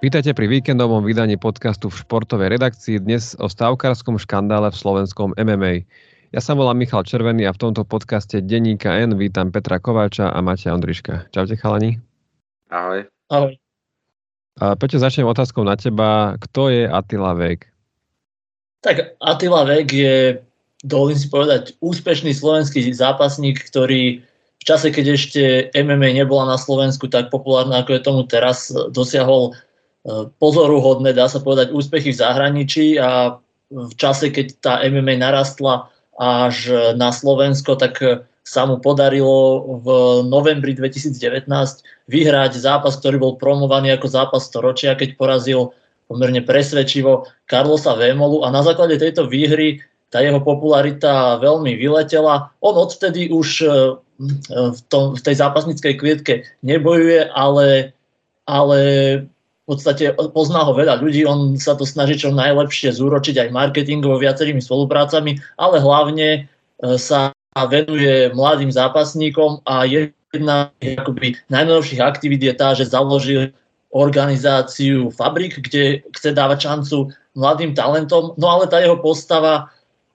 Vítajte pri víkendovom vydaní podcastu v športovej redakcii dnes o stavkárskom škandále v slovenskom MMA. Ja sa volám Michal Červený a v tomto podcaste Denníka N vítam Petra Kováča a Matia Ondriška. Čaute chalani. Ahoj. Ahoj. Peťo, začnem otázkou na teba. Kto je Attila Vek? Tak Attila Vek je, dovolím si povedať, úspešný slovenský zápasník, ktorý v čase, keď ešte MMA nebola na Slovensku tak populárna, ako je tomu teraz, dosiahol pozoruhodné, dá sa povedať, úspechy v zahraničí a v čase, keď tá MMA narastla až na Slovensko, tak sa mu podarilo v novembri 2019 vyhrať zápas, ktorý bol promovaný ako zápas storočia, keď porazil pomerne presvedčivo Carlosa Vémolu a na základe tejto výhry tá jeho popularita veľmi vyletela. On odvtedy už e, v, tom, v tej zápasníckej klietke nebojuje, ale, ale podstate pozná ho veľa ľudí, on sa to snaží čo najlepšie zúročiť aj marketingovo viacerými spoluprácami, ale hlavne e, sa venuje mladým zápasníkom a jedna z akoby najnovších aktivít je tá, že založil organizáciu Fabrik, kde chce dávať šancu mladým talentom, no ale tá jeho postava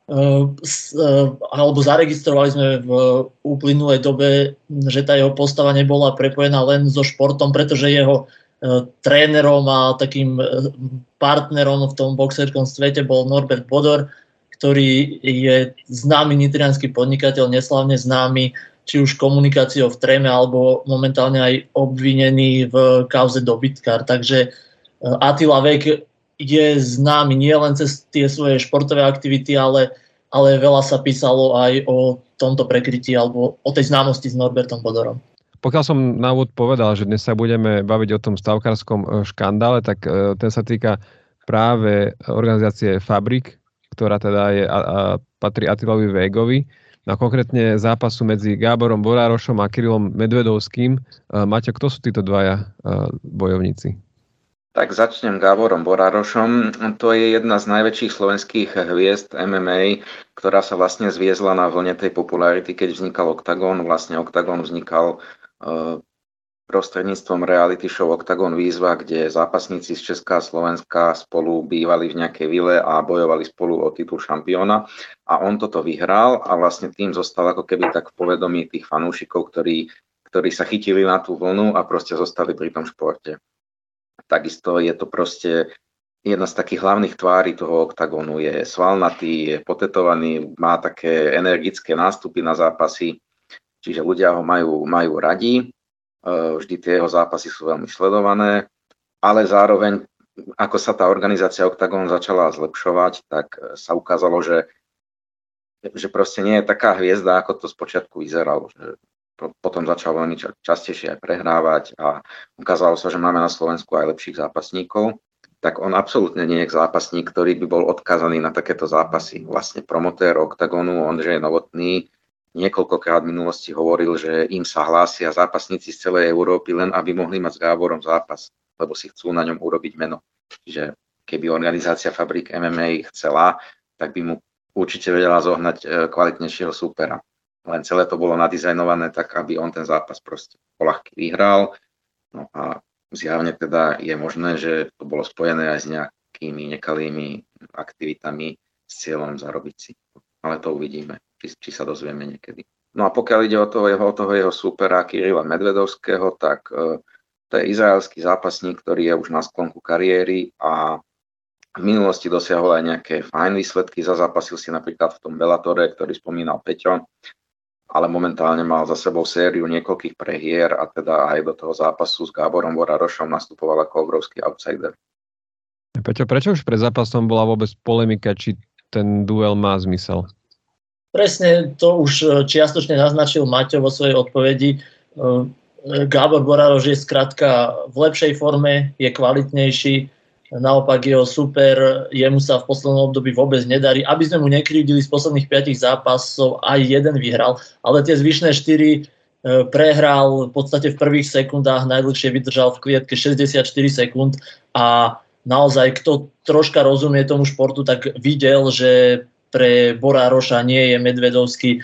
e, e, alebo zaregistrovali sme v uplynulej dobe, že tá jeho postava nebola prepojená len so športom, pretože jeho trénerom a takým e, partnerom v tom boxerskom svete bol Norbert Bodor, ktorý je známy nitrianský podnikateľ, neslavne známy či už komunikáciou v tréme, alebo momentálne aj obvinený v kauze dobytkár. Takže e, Attila Vek je známy nielen cez tie svoje športové aktivity, ale, ale veľa sa písalo aj o tomto prekrytí alebo o tej známosti s Norbertom Bodorom. Pokiaľ som na úvod povedal, že dnes sa budeme baviť o tom stavkárskom e, škandále, tak e, ten sa týka práve organizácie Fabrik, ktorá teda je, a, a, patrí Atilovi Végovi. A konkrétne zápasu medzi Gáborom Borárošom a Kirilom Medvedovským. E, Maťo, kto sú títo dvaja bojovníci? Tak začnem Gáborom Borárošom. To je jedna z najväčších slovenských hviezd MMA, ktorá sa vlastne zviezla na vlne tej popularity, keď vznikal Octagon. Vlastne Octagon vznikal prostredníctvom reality show Octagon výzva, kde zápasníci z Česká a Slovenska spolu bývali v nejakej vile a bojovali spolu o titul šampióna. A on toto vyhral a vlastne tým zostal ako keby tak v povedomí tých fanúšikov, ktorí, ktorí sa chytili na tú vlnu a proste zostali pri tom športe. Takisto je to proste jedna z takých hlavných tvári toho oktagonu. Je svalnatý, je potetovaný, má také energické nástupy na zápasy, čiže ľudia ho majú, majú radi, e, vždy tie jeho zápasy sú veľmi sledované, ale zároveň, ako sa tá organizácia Octagon začala zlepšovať, tak e, sa ukázalo, že, že proste nie je taká hviezda, ako to spočiatku vyzeralo. Že potom začal veľmi častejšie aj prehrávať a ukázalo sa, že máme na Slovensku aj lepších zápasníkov tak on absolútne nie je zápasník, ktorý by bol odkazaný na takéto zápasy. Vlastne promotér Octagonu, je Novotný, niekoľkokrát v minulosti hovoril, že im sa hlásia zápasníci z celej Európy len, aby mohli mať s Gáborom zápas, lebo si chcú na ňom urobiť meno. Čiže keby organizácia Fabrik MMA chcela, tak by mu určite vedela zohnať e, kvalitnejšieho súpera. Len celé to bolo nadizajnované tak, aby on ten zápas proste polahky vyhral. No a zjavne teda je možné, že to bolo spojené aj s nejakými nekalými aktivitami s cieľom zarobiť si. Ale to uvidíme či, či sa dozvieme niekedy. No a pokiaľ ide o toho jeho, toho jeho supera Kirila Medvedovského, tak uh, to je izraelský zápasník, ktorý je už na sklonku kariéry a v minulosti dosiahol aj nejaké fajn výsledky. Zazápasil si napríklad v tom Bellatore, ktorý spomínal Peťo, ale momentálne mal za sebou sériu niekoľkých prehier a teda aj do toho zápasu s Gáborom Vorarošom nastupoval ako obrovský outsider. Peťo, prečo už pred zápasom bola vôbec polemika, či ten duel má zmysel? Presne to už e, čiastočne naznačil Maťo vo svojej odpovedi. E, Gábor Borarož je skrátka v lepšej forme, je kvalitnejší, naopak jeho super, jemu sa v poslednom období vôbec nedarí. Aby sme mu nekrivdili z posledných 5 zápasov, aj jeden vyhral, ale tie zvyšné 4 e, prehral v podstate v prvých sekundách, najdlhšie vydržal v klietke 64 sekúnd a naozaj, kto troška rozumie tomu športu, tak videl, že pre Bora Roša nie je Medvedovský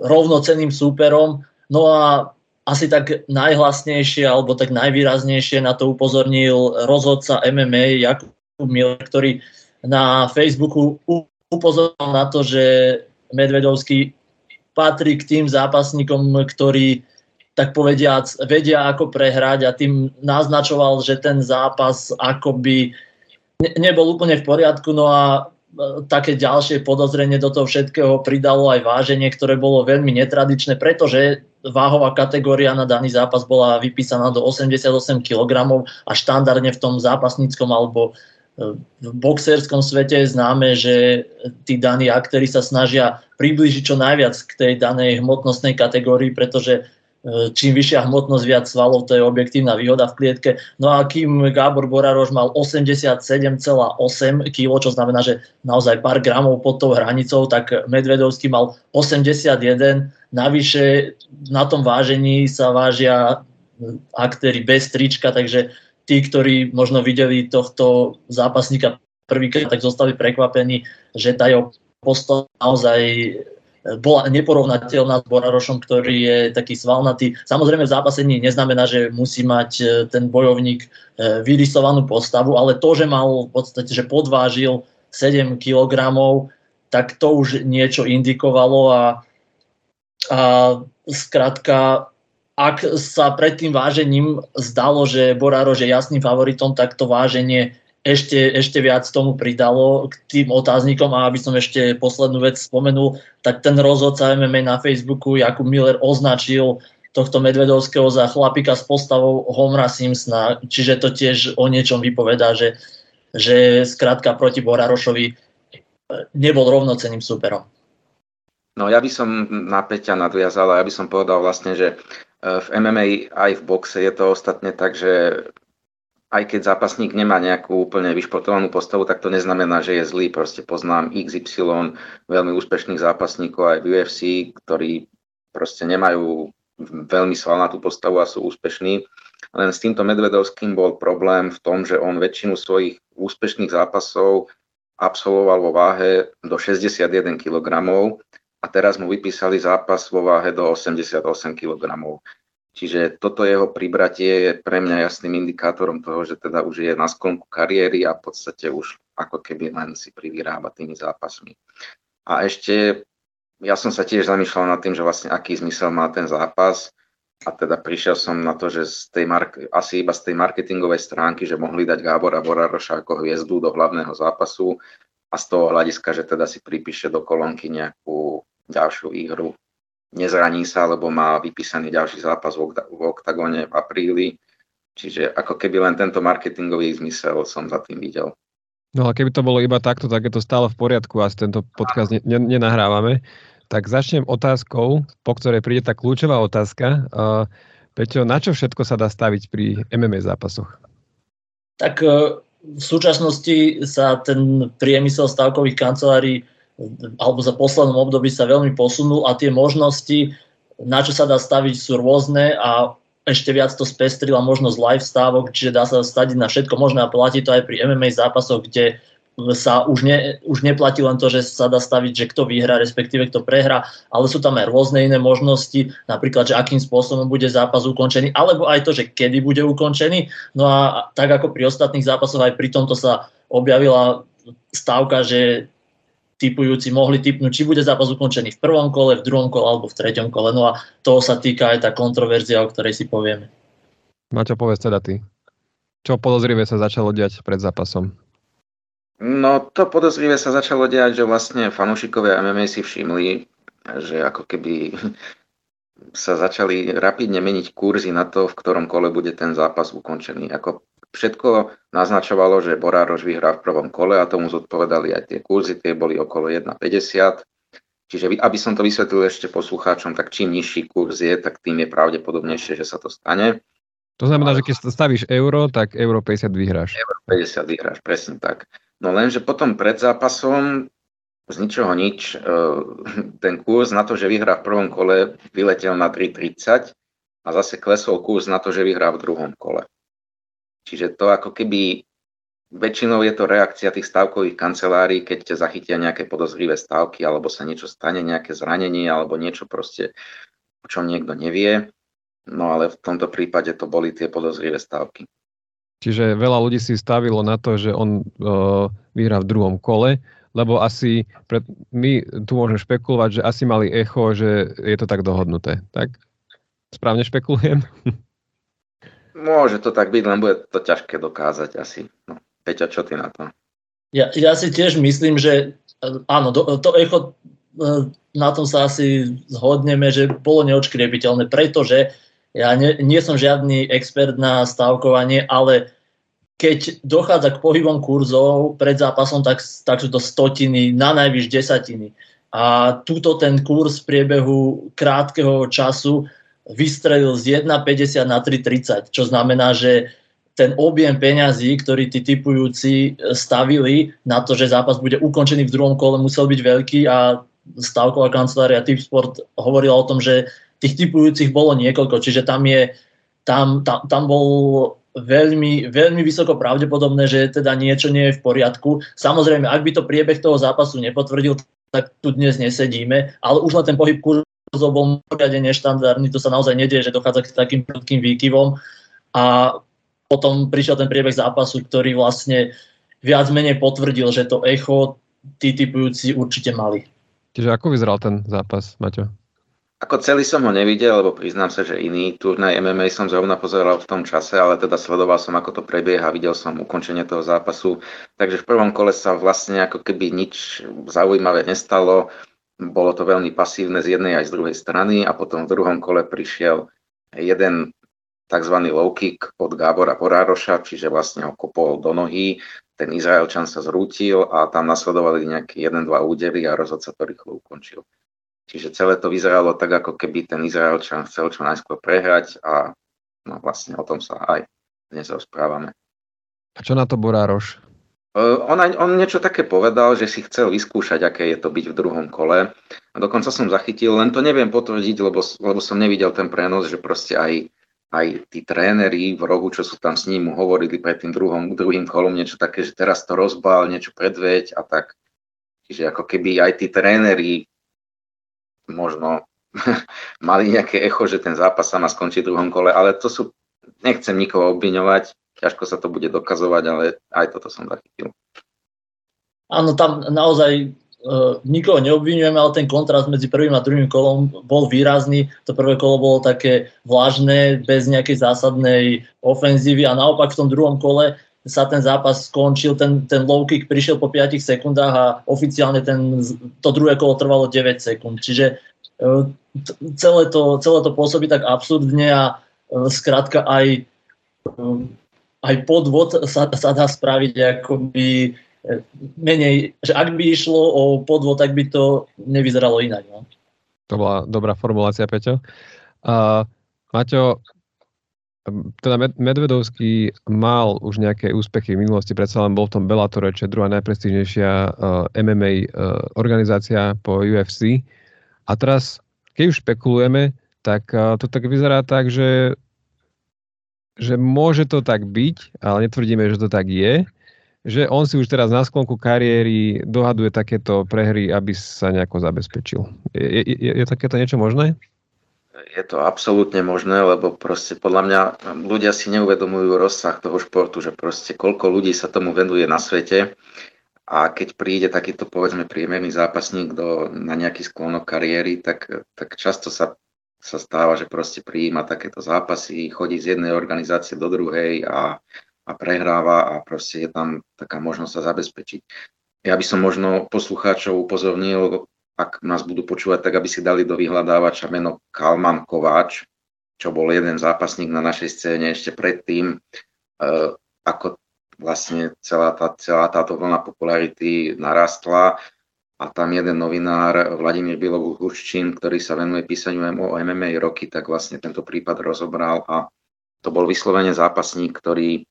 rovnocenným súperom. No a asi tak najhlasnejšie alebo tak najvýraznejšie na to upozornil rozhodca MMA Jakub Miller, ktorý na Facebooku upozornil na to, že Medvedovský patrí k tým zápasníkom, ktorí tak povediac vedia, ako prehrať a tým naznačoval, že ten zápas akoby nebol úplne v poriadku, no a také ďalšie podozrenie do toho všetkého pridalo aj váženie, ktoré bolo veľmi netradičné, pretože váhová kategória na daný zápas bola vypísaná do 88 kg a štandardne v tom zápasníckom alebo v boxerskom svete je známe, že tí daní aktéry sa snažia priblížiť čo najviac k tej danej hmotnostnej kategórii, pretože e, čím vyššia hmotnosť, viac svalov, to je objektívna výhoda v klietke. No a kým Gábor Boraroš mal 87,8 kg, čo znamená, že naozaj pár gramov pod tou hranicou, tak Medvedovský mal 81. Navyše na tom vážení sa vážia aktéry bez trička, takže tí, ktorí možno videli tohto zápasníka prvýkrát, tak zostali prekvapení, že tá jeho postava naozaj bola neporovnateľná s Borarošom, ktorý je taký svalnatý. Samozrejme v zápasení neznamená, že musí mať e, ten bojovník e, vyrysovanú postavu, ale to, že mal v podstate, že podvážil 7 kg, tak to už niečo indikovalo a, a skrátka ak sa pred tým vážením zdalo, že Borárož je jasným favoritom, tak to váženie ešte, ešte viac tomu pridalo k tým otáznikom a aby som ešte poslednú vec spomenul, tak ten rozhodca MMA na Facebooku Jakub Miller označil tohto Medvedovského za chlapika s postavou Homra Simpsona, čiže to tiež o niečom vypovedá, že, že skrátka proti Borarošovi nebol rovnocenným superom. No ja by som na Peťa nadviazal a ja by som povedal vlastne, že E, v MMA aj v boxe je to ostatne tak, že aj keď zápasník nemá nejakú úplne vyšportovanú postavu, tak to neznamená, že je zlý. Proste poznám XY veľmi úspešných zápasníkov aj v UFC, ktorí proste nemajú veľmi svalnatú postavu a sú úspešní. Len s týmto Medvedovským bol problém v tom, že on väčšinu svojich úspešných zápasov absolvoval vo váhe do 61 kg a teraz mu vypísali zápas vo váhe do 88 kg. Čiže toto jeho pribratie je pre mňa jasným indikátorom toho, že teda už je na sklonku kariéry a v podstate už ako keby len si privyrába tými zápasmi. A ešte ja som sa tiež zamýšľal nad tým, že vlastne aký zmysel má ten zápas a teda prišiel som na to, že z tej mark- asi iba z tej marketingovej stránky, že mohli dať Gábora Boraroša ako hviezdu do hlavného zápasu a z toho hľadiska, že teda si pripíše do kolónky nejakú ďalšiu výhru. Nezraní sa, lebo má vypísaný ďalší zápas v oktagóne v apríli. Čiže ako keby len tento marketingový zmysel som za tým videl. No a keby to bolo iba takto, tak je to stále v poriadku a tento podcast ne, ne, nenahrávame. Tak začnem otázkou, po ktorej príde tá kľúčová otázka. Uh, Peťo, na čo všetko sa dá staviť pri MMA zápasoch? Tak uh, v súčasnosti sa ten priemysel stavkových kancelárií alebo za poslednom období sa veľmi posunul a tie možnosti, na čo sa dá staviť, sú rôzne a ešte viac to spestrila možnosť live stávok, čiže dá sa stadiť na všetko možné a platí to aj pri MMA zápasoch, kde sa už, ne, už neplatí len to, že sa dá staviť, že kto vyhrá, respektíve kto prehrá, ale sú tam aj rôzne iné možnosti, napríklad, že akým spôsobom bude zápas ukončený, alebo aj to, že kedy bude ukončený. No a tak ako pri ostatných zápasoch, aj pri tomto sa objavila stávka, že typujúci mohli typnúť, či bude zápas ukončený v prvom kole, v druhom kole alebo v treťom kole. No a toho sa týka aj tá kontroverzia, o ktorej si povieme. Maťo, povedz teda ty. Čo podozrivé sa začalo diať pred zápasom? No to podozrivé sa začalo diať, že vlastne fanúšikovia MMA si všimli, že ako keby sa začali rapidne meniť kurzy na to, v ktorom kole bude ten zápas ukončený. Ako Všetko naznačovalo, že Borároš vyhrá v prvom kole a tomu zodpovedali aj tie kurzy, tie boli okolo 1,50. Čiže aby som to vysvetlil ešte poslucháčom, tak čím nižší kurz je, tak tým je pravdepodobnejšie, že sa to stane. To znamená, že keď stavíš euro, tak euro 50 vyhráš. Euro 50 vyhráš, presne tak. No lenže potom pred zápasom z ničoho nič, e, ten kurz na to, že vyhrá v prvom kole, vyletel na 3,30 a zase klesol kurz na to, že vyhrá v druhom kole. Čiže to ako keby väčšinou je to reakcia tých stavkových kancelárií, keď ťa zachytia nejaké podozrivé stavky, alebo sa niečo stane, nejaké zranenie, alebo niečo proste, o čom niekto nevie. No ale v tomto prípade to boli tie podozrivé stávky. Čiže veľa ľudí si stavilo na to, že on uh, vyhrá v druhom kole, lebo asi pred, my tu môžeme špekulovať, že asi mali echo, že je to tak dohodnuté. Tak? Správne špekulujem? Môže to tak byť, len bude to ťažké dokázať asi. No, Peťa, čo ty na to? Ja, ja si tiež myslím, že áno, to, to echo na tom sa asi zhodneme, že bolo neočkriepiteľné, pretože ja nie, nie som žiadny expert na stavkovanie, ale keď dochádza k pohybom kurzov pred zápasom, tak, tak sú to stotiny, na najvyš desatiny. A túto ten kurz v priebehu krátkeho času vystrelil z 1,50 na 3,30, čo znamená, že ten objem peňazí, ktorý tí typujúci stavili na to, že zápas bude ukončený v druhom kole, musel byť veľký a stavková kancelária Tipsport hovorila o tom, že tých typujúcich bolo niekoľko, čiže tam je tam, tam, tam bol veľmi, veľmi vysoko pravdepodobné, že teda niečo nie je v poriadku. Samozrejme, ak by to priebeh toho zápasu nepotvrdil, tak tu dnes nesedíme, ale už len ten pohyb kurzov bol poriadne neštandardný, to sa naozaj nedieje, že dochádza k takým prudkým výkyvom a potom prišiel ten priebeh zápasu, ktorý vlastne viac menej potvrdil, že to echo tí typujúci určite mali. Čiže ako vyzeral ten zápas, Maťo? Ako celý som ho nevidel, lebo priznám sa, že iný turnaj MMA som zrovna pozeral v tom čase, ale teda sledoval som, ako to prebieha, videl som ukončenie toho zápasu. Takže v prvom kole sa vlastne ako keby nič zaujímavé nestalo. Bolo to veľmi pasívne z jednej aj z druhej strany a potom v druhom kole prišiel jeden tzv. low kick od Gábora Borároša, čiže vlastne ho kopol do nohy. Ten Izraelčan sa zrútil a tam nasledovali nejaké 1-2 údery a rozhodca to rýchlo ukončil. Čiže celé to vyzeralo tak, ako keby ten Izraelčan chcel čo najskôr prehrať a no vlastne o tom sa aj dnes rozprávame. A čo na to Borároš? On, on niečo také povedal, že si chcel vyskúšať, aké je to byť v druhom kole. A dokonca som zachytil, len to neviem potvrdiť, lebo, lebo som nevidel ten prenos, že proste aj, aj tí tréneri v rohu, čo sú tam s ním, hovorili pred tým druhom, druhým kolom niečo také, že teraz to rozbal, niečo predveď a tak. Čiže ako keby aj tí tréneri možno mali nejaké echo, že ten zápas sa má skončiť v druhom kole, ale to sú, nechcem nikoho obviňovať, ťažko sa to bude dokazovať, ale aj toto som zachytil. Áno, tam naozaj uh, nikoho neobvinujeme, ale ten kontrast medzi prvým a druhým kolom bol výrazný. To prvé kolo bolo také vlažné, bez nejakej zásadnej ofenzívy a naopak v tom druhom kole sa ten zápas skončil, ten, ten low kick prišiel po 5 sekundách a oficiálne ten, to druhé kolo trvalo 9 sekúnd. Čiže e, celé to, celé to pôsobí tak absurdne a e, skrátka aj, aj podvod sa, sa dá spraviť akoby menej, že ak by išlo o podvod, tak by to nevyzeralo inak. No? To bola dobrá formulácia, Peťo. Uh, Maťo, teda Medvedovský mal už nejaké úspechy v minulosti, predsa len bol v tom Bellatore, čo je druhá najprestížnejšia uh, eh, MMA uh, eh, organizácia po UFC. A teraz, keď už špekulujeme, tak uh, to tak vyzerá tak, že, že môže to tak byť, ale netvrdíme, že to tak je, že on si už teraz na sklonku kariéry dohaduje takéto prehry, aby sa nejako zabezpečil. Je, je, je takéto niečo možné? Je to absolútne možné, lebo proste podľa mňa ľudia si neuvedomujú rozsah toho športu, že proste koľko ľudí sa tomu venuje na svete a keď príde takýto povedzme priemerný zápasník do, na nejaký sklonok kariéry, tak, tak často sa, sa stáva, že proste prijíma takéto zápasy, chodí z jednej organizácie do druhej a, a prehráva a proste je tam taká možnosť sa zabezpečiť. Ja by som možno poslucháčov upozornil ak nás budú počúvať, tak aby si dali do vyhľadávača meno Kalman Kováč, čo bol jeden zápasník na našej scéne ešte predtým, eh, ako vlastne celá, tá, celá táto vlna popularity narastla a tam jeden novinár, Vladimír Bilov Hurščín, ktorý sa venuje písaniu o MMA roky, tak vlastne tento prípad rozobral a to bol vyslovene zápasník, ktorý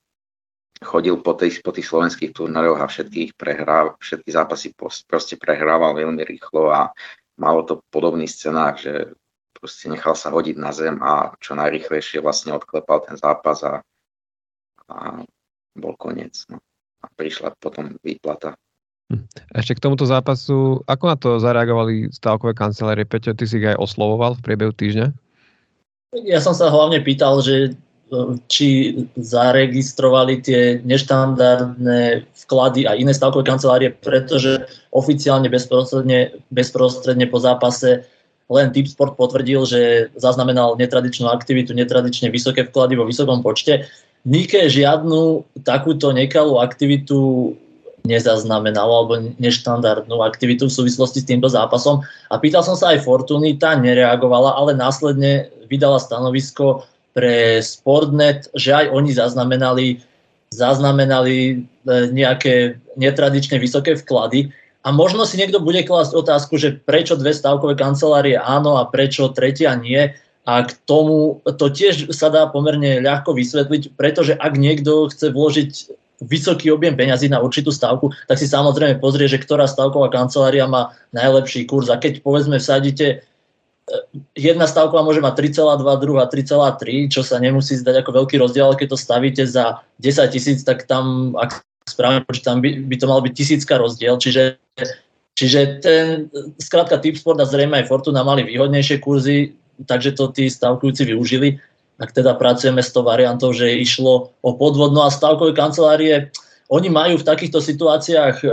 chodil po, tej, po tých slovenských turnajoch a všetkých prehrál, všetky zápasy proste prehrával veľmi rýchlo a malo to podobný scenár, že proste nechal sa hodiť na zem a čo najrychlejšie vlastne odklepal ten zápas a, a bol koniec. No. A prišla potom výplata. Hm. Ešte k tomuto zápasu, ako na to zareagovali stavkové kancelárie? Peťo, ty si ich aj oslovoval v priebehu týždňa? Ja som sa hlavne pýtal, že či zaregistrovali tie neštandardné vklady a iné stavkové kancelárie, pretože oficiálne bezprostredne, bezprostredne po zápase len Tipsport potvrdil, že zaznamenal netradičnú aktivitu, netradične vysoké vklady vo vysokom počte. Nike žiadnu takúto nekalú aktivitu nezaznamenalo alebo neštandardnú aktivitu v súvislosti s týmto zápasom. A pýtal som sa aj Fortuny, tá nereagovala, ale následne vydala stanovisko pre Sportnet, že aj oni zaznamenali, zaznamenali e, nejaké netradične vysoké vklady. A možno si niekto bude klásť otázku, že prečo dve stavkové kancelárie áno a prečo tretia nie. A k tomu to tiež sa dá pomerne ľahko vysvetliť, pretože ak niekto chce vložiť vysoký objem peňazí na určitú stavku, tak si samozrejme pozrie, že ktorá stavková kancelária má najlepší kurz. A keď povedzme vsadíte jedna stavka môže mať 3,2, druhá 3,3, čo sa nemusí zdať ako veľký rozdiel, ale keď to stavíte za 10 tisíc, tak tam, ak správne počítam, by, by to mal byť tisícka rozdiel, čiže, čiže ten, skrátka Tipsport a zrejme aj Fortuna mali výhodnejšie kurzy, takže to tí stavkujúci využili. Ak teda pracujeme s tou variantou, že išlo o podvodno a stavkové kancelárie, oni majú v takýchto situáciách e,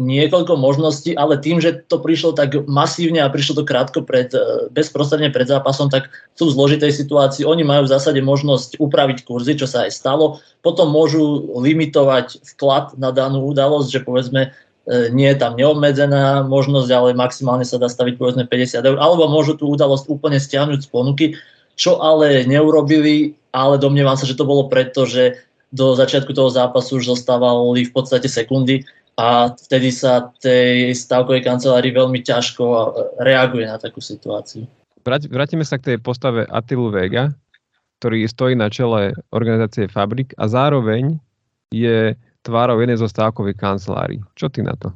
niekoľko možností, ale tým, že to prišlo tak masívne a prišlo to krátko pred, e, bezprostredne pred zápasom, tak sú v zložitej situácii. Oni majú v zásade možnosť upraviť kurzy, čo sa aj stalo. Potom môžu limitovať vklad na danú udalosť, že povedzme e, nie je tam neobmedzená možnosť, ale maximálne sa dá staviť povedzme 50 eur, alebo môžu tú udalosť úplne stiahnuť z ponuky, čo ale neurobili, ale domnievam sa, že to bolo preto, že do začiatku toho zápasu už zostávali v podstate sekundy a vtedy sa tej stavkovej kancelárii veľmi ťažko reaguje na takú situáciu. Vrátime sa k tej postave Atilu Vega, ktorý stojí na čele organizácie Fabrik a zároveň je tvárou jednej zo stávkových kancelárií. Čo ty na to?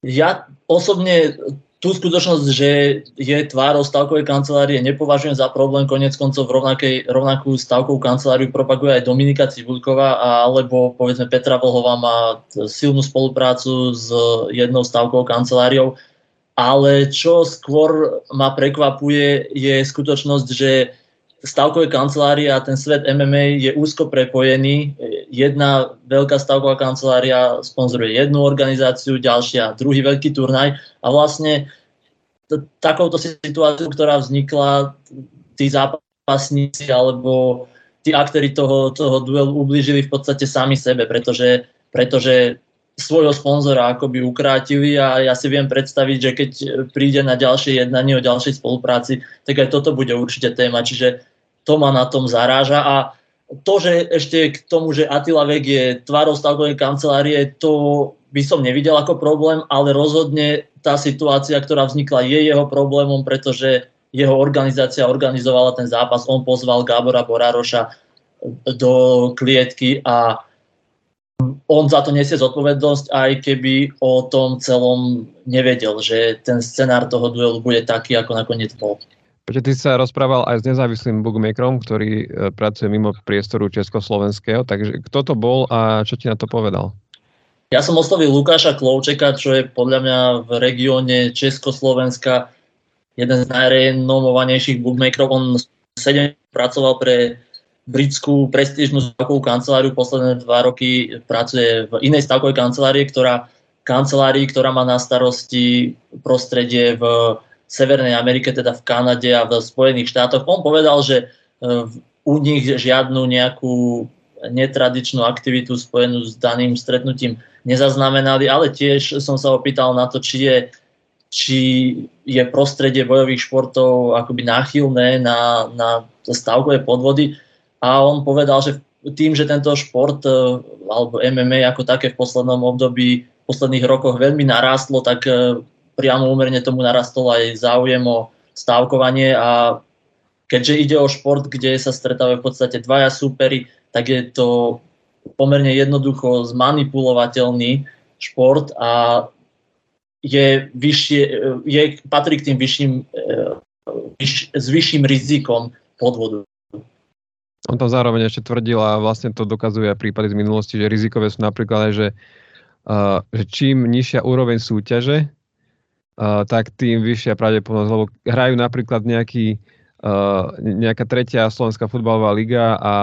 Ja osobne tú skutočnosť, že je tvárou stavkovej kancelárie, nepovažujem za problém. Konec koncov rovnakej, rovnakú stavkovú kanceláriu propaguje aj Dominika Cibulková, alebo povedzme Petra Vlhová má silnú spoluprácu s jednou stavkovou kanceláriou. Ale čo skôr ma prekvapuje, je skutočnosť, že stavkové kancelárie a ten svet MMA je úzko prepojený. Jedna veľká stavková kancelária sponzoruje jednu organizáciu, ďalšia druhý veľký turnaj a vlastne t- takouto situáciu, ktorá vznikla, tí zápasníci alebo tí aktéry toho, toho duelu ublížili v podstate sami sebe, pretože, pretože svojho sponzora akoby ukrátili a ja si viem predstaviť, že keď príde na ďalšie jednanie o ďalšej spolupráci, tak aj toto bude určite téma. Čiže to ma na tom zaráža a to, že ešte k tomu, že Attila Vek je tvárou stavkovej kancelárie, to by som nevidel ako problém, ale rozhodne tá situácia, ktorá vznikla, je jeho problémom, pretože jeho organizácia organizovala ten zápas, on pozval Gábora Borároša do klietky a on za to nesie zodpovednosť, aj keby o tom celom nevedel, že ten scenár toho duelu bude taký, ako nakoniec bol. Prečo ty sa rozprával aj s nezávislým bookmakerom, ktorý e, pracuje mimo priestoru československého, takže kto to bol a čo ti na to povedal? Ja som oslovil Lukáša Klovčeka, čo je podľa mňa v regióne Československa jeden z najrenomovanejších bookmakerov. On 7 pracoval pre britskú prestížnú stavkovú kanceláriu, posledné dva roky pracuje v inej stavkovej kancelárii, ktorá, kancelárii, ktorá má na starosti prostredie v Severnej Amerike, teda v Kanade a v Spojených štátoch. On povedal, že e, u nich žiadnu nejakú netradičnú aktivitu spojenú s daným stretnutím nezaznamenali, ale tiež som sa opýtal na to, či je, či je prostredie bojových športov akoby náchylné na, na stavkové podvody a on povedal, že tým, že tento šport e, alebo MMA ako také v poslednom období, v posledných rokoch veľmi narástlo, tak e, priamo úmerne tomu narastol aj záujem o stávkovanie a keďže ide o šport, kde sa stretávajú v podstate dvaja súperi, tak je to pomerne jednoducho zmanipulovateľný šport a je vyššie, je, patrí k tým vyšším, vyš, s vyšším rizikom podvodu. On tam zároveň ešte tvrdil a vlastne to dokazuje aj prípady z minulosti, že rizikové sú napríklad aj, že, uh, že čím nižšia úroveň súťaže, tak tým vyššia pravdepodobnosť, lebo hrajú napríklad nejakí uh, nejaká tretia slovenská futbalová liga a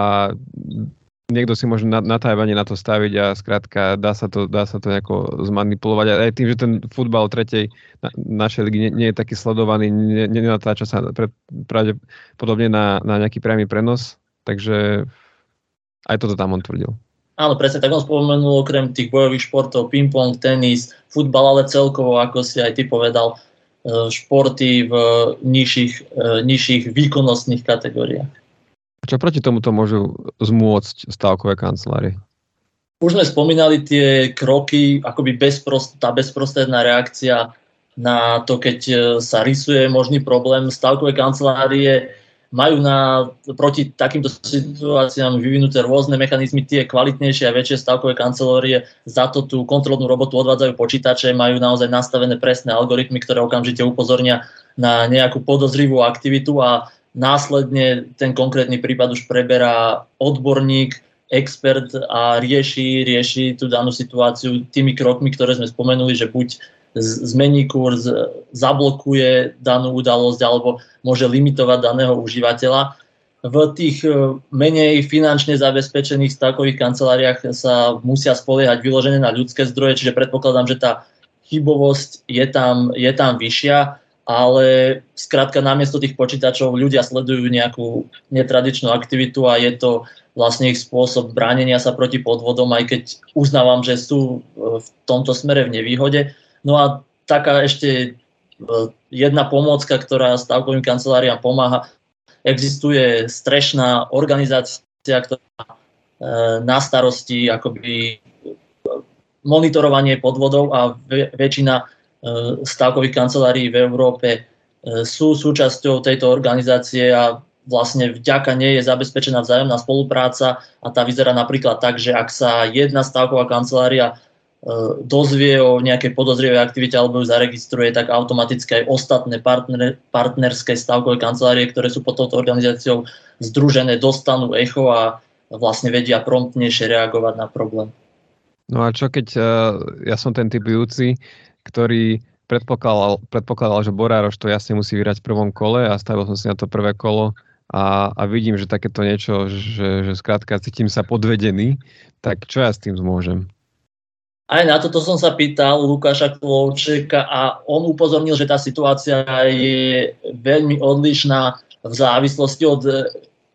niekto si môže na, na Tajvane na to staviť a skrátka dá sa to, dá sa to nejako zmanipulovať. A aj tým, že ten futbal tretej na, našej ligy nie, nie je taký sledovaný, nenatáča sa pre, pravdepodobne na, na nejaký priamy prenos, takže aj toto tam on tvrdil. Áno, presne, tak on spomenul okrem tých bojových športov, ping-pong, tenis, futbal, ale celkovo, ako si aj ty povedal, e, športy v nižších, e, nižších výkonnostných kategóriách. Čo proti tomuto môžu zmôcť stavkové kancelárie? Už sme spomínali tie kroky, akoby bezprost, tá bezprostredná reakcia na to, keď e, sa rysuje možný problém. Stavkové kancelárie majú na, proti takýmto situáciám vyvinuté rôzne mechanizmy, tie kvalitnejšie a väčšie stavkové kancelárie za to tú kontrolnú robotu odvádzajú počítače, majú naozaj nastavené presné algoritmy, ktoré okamžite upozornia na nejakú podozrivú aktivitu a Následne ten konkrétny prípad už preberá odborník, expert a rieši, rieši tú danú situáciu tými krokmi, ktoré sme spomenuli, že buď zmení kurz, zablokuje danú udalosť alebo môže limitovať daného užívateľa. V tých e, menej finančne zabezpečených stavkových kanceláriách sa musia spoliehať vyložené na ľudské zdroje, čiže predpokladám, že tá chybovosť je tam, je tam vyššia ale skrátka namiesto tých počítačov ľudia sledujú nejakú netradičnú aktivitu a je to vlastne ich spôsob bránenia sa proti podvodom, aj keď uznávam, že sú e, v tomto smere v nevýhode. No a taká ešte e, jedna pomôcka, ktorá stavkovým kanceláriám pomáha, existuje strešná organizácia, ktorá e, na starosti akoby monitorovanie podvodov a väčšina E, stavkových kancelárií v Európe sú súčasťou tejto organizácie a vlastne vďaka nej je zabezpečená vzájomná spolupráca a tá vyzerá napríklad tak, že ak sa jedna stavková kancelária dozvie o nejakej podozrivej aktivite alebo ju zaregistruje, tak automaticky aj ostatné partner, partnerské stavkové kancelárie, ktoré sú pod touto organizáciou združené, dostanú echo a vlastne vedia promptnejšie reagovať na problém. No a čo keď ja som ten typujúci, ktorý predpokladal, predpokladal, že Borároš to jasne musí vyrať v prvom kole a stavil som si na to prvé kolo a, a vidím, že takéto niečo, že, že skrátka cítim sa podvedený, tak čo ja s tým zmôžem? Aj na toto som sa pýtal Lukáša Klovčeka a on upozornil, že tá situácia je veľmi odlišná v závislosti od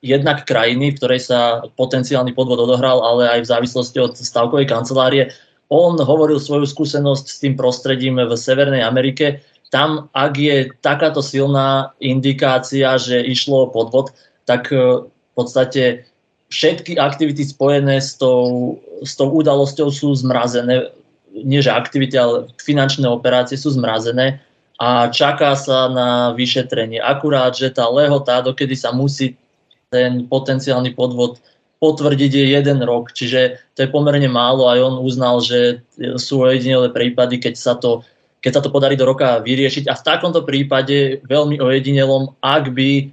jednak krajiny, v ktorej sa potenciálny podvod odohral, ale aj v závislosti od stavkovej kancelárie on hovoril svoju skúsenosť s tým prostredím v Severnej Amerike. Tam, ak je takáto silná indikácia, že išlo o podvod, tak e, v podstate všetky aktivity spojené s tou, s tou udalosťou sú zmrazené. Nie, že aktivity, ale finančné operácie sú zmrazené a čaká sa na vyšetrenie. Akurát, že tá lehota, dokedy sa musí ten potenciálny podvod potvrdiť je jeden rok, čiže to je pomerne málo. Aj on uznal, že sú ojedinelé prípady, keď sa to keď sa to podarí do roka vyriešiť. A v takomto prípade veľmi ojedinelom, ak by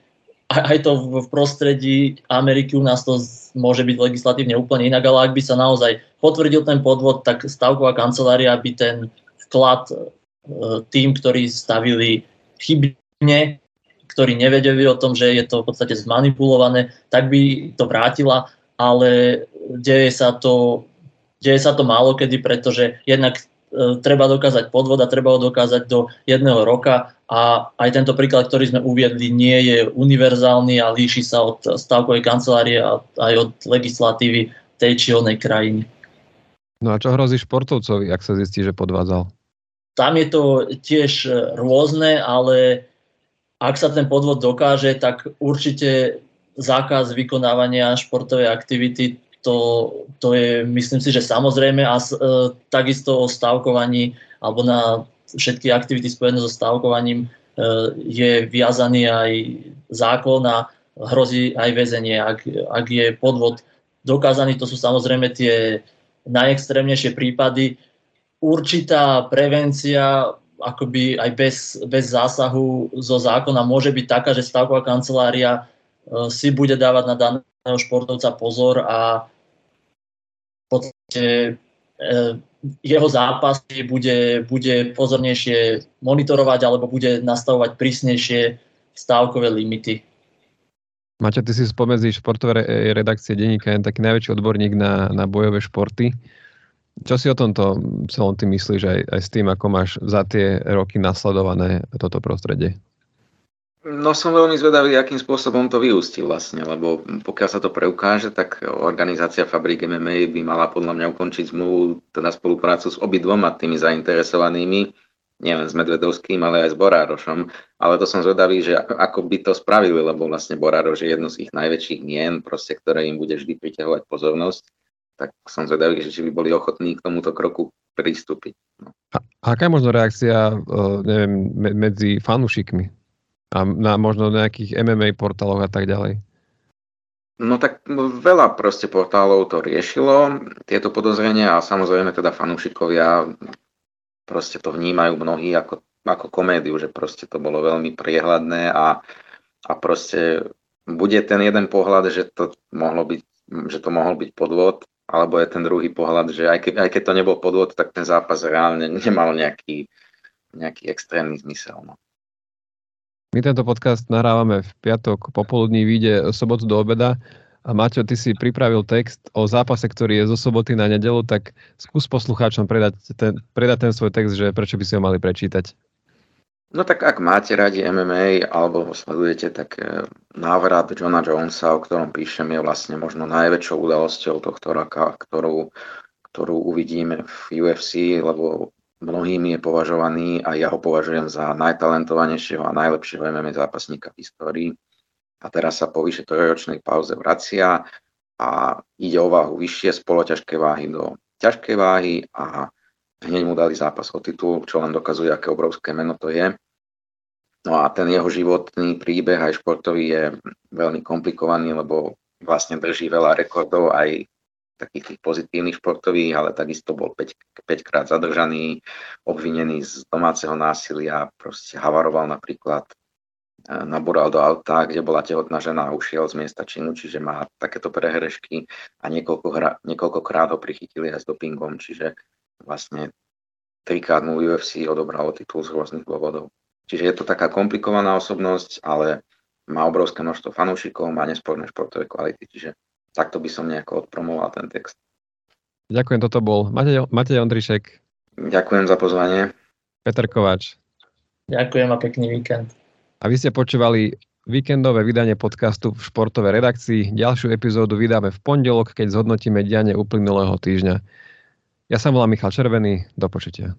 aj to v prostredí Ameriky u nás to môže byť legislatívne úplne inak, ale ak by sa naozaj potvrdil ten podvod, tak stavková kancelária by ten vklad e, tým, ktorí stavili chybne, ktorí nevedeli o tom, že je to v podstate zmanipulované, tak by to vrátila ale deje sa to, deje sa to málo kedy, pretože jednak treba dokázať podvod a treba ho dokázať do jedného roka a aj tento príklad, ktorý sme uviedli, nie je univerzálny a líši sa od stavkovej kancelárie a aj od legislatívy tej či onej krajiny. No a čo hrozí športovcovi, ak sa zistí, že podvádzal? Tam je to tiež rôzne, ale ak sa ten podvod dokáže, tak určite zákaz vykonávania športovej aktivity, to, to je, myslím si, že samozrejme a e, takisto o stavkovaní alebo na všetky aktivity spojené so stavkovaním e, je viazaný aj zákon a hrozí aj väzenie. Ak, ak je podvod dokázaný, to sú samozrejme tie najextrémnejšie prípady. Určitá prevencia akoby aj bez, bez zásahu zo zákona môže byť taká, že stavková kancelária si bude dávať na daného športovca pozor a v podstate eh, jeho zápasy bude, bude pozornejšie monitorovať alebo bude nastavovať prísnejšie stávkové limity. Maťo, ty si spomedzi športové redakcie denníka je taký najväčší odborník na, na bojové športy. Čo si o tomto celom ty myslíš aj, aj s tým, ako máš za tie roky nasledované toto prostredie? No som veľmi zvedavý, akým spôsobom to vyústi vlastne, lebo pokiaľ sa to preukáže, tak organizácia Fabrik MMA by mala podľa mňa ukončiť zmluvu, teda spoluprácu s obidvoma tými zainteresovanými, nielen s Medvedovským, ale aj s Borárošom. Ale to som zvedavý, že ako by to spravili, lebo vlastne Borároš je jedno z ich najväčších mien, proste, ktoré im bude vždy priťahovať pozornosť tak som zvedavý, že či by boli ochotní k tomuto kroku pristúpiť. No. A aká je možno reakcia neviem, medzi fanúšikmi a na možno nejakých MMA portáloch a tak ďalej? No tak veľa proste portálov to riešilo, tieto podozrenia a samozrejme teda fanúšikovia proste to vnímajú mnohí ako, ako komédiu, že proste to bolo veľmi priehľadné a, a proste bude ten jeden pohľad, že to mohlo byť že to mohol byť podvod alebo je ten druhý pohľad, že aj, ke, aj keď to nebol podvod, tak ten zápas reálne nemal nejaký, nejaký extrémny zmysel. No. My tento podcast nahrávame v piatok popoludní, vyjde sobotu do obeda. A Maťo, ty si pripravil text o zápase, ktorý je zo soboty na nedelu, tak skús poslucháčom predať ten, predať ten svoj text, že prečo by si ho mali prečítať. No tak ak máte radi MMA alebo ho sledujete, tak e, návrat Johna Jonesa, o ktorom píšem, je vlastne možno najväčšou udalosťou tohto roka, ktorú, ktorú uvidíme v UFC, lebo mnohými je považovaný a ja ho považujem za najtalentovanejšieho a najlepšieho MMA zápasníka v histórii. A teraz sa po vyše trojročnej pauze vracia a ide o váhu vyššie z poloťažkej váhy do ťažkej váhy a hneď mu dali zápas o titul, čo len dokazuje, aké obrovské meno to je. No a ten jeho životný príbeh aj športový je veľmi komplikovaný, lebo vlastne drží veľa rekordov aj takých tých pozitívnych športových, ale takisto bol 5, 5 krát zadržaný, obvinený z domáceho násilia, proste havaroval napríklad, e, nabúral do auta, kde bola tehotná žena a ušiel z miesta činu, čiže má takéto prehrešky a niekoľko, niekoľkokrát ho prichytili aj s dopingom, čiže vlastne trikrát mu UFC odobralo titul z rôznych dôvodov. Čiže je to taká komplikovaná osobnosť, ale má obrovské množstvo fanúšikov, má nesporné športové kvality, čiže takto by som nejako odpromoval ten text. Ďakujem, toto bol Matej, Matej Ondrišek. Ďakujem za pozvanie. Peter Kovač. Ďakujem a pekný víkend. A vy ste počúvali víkendové vydanie podcastu v športovej redakcii. Ďalšiu epizódu vydáme v pondelok, keď zhodnotíme dianie uplynulého týždňa. Ja sa volám Michal Červený, do počutia.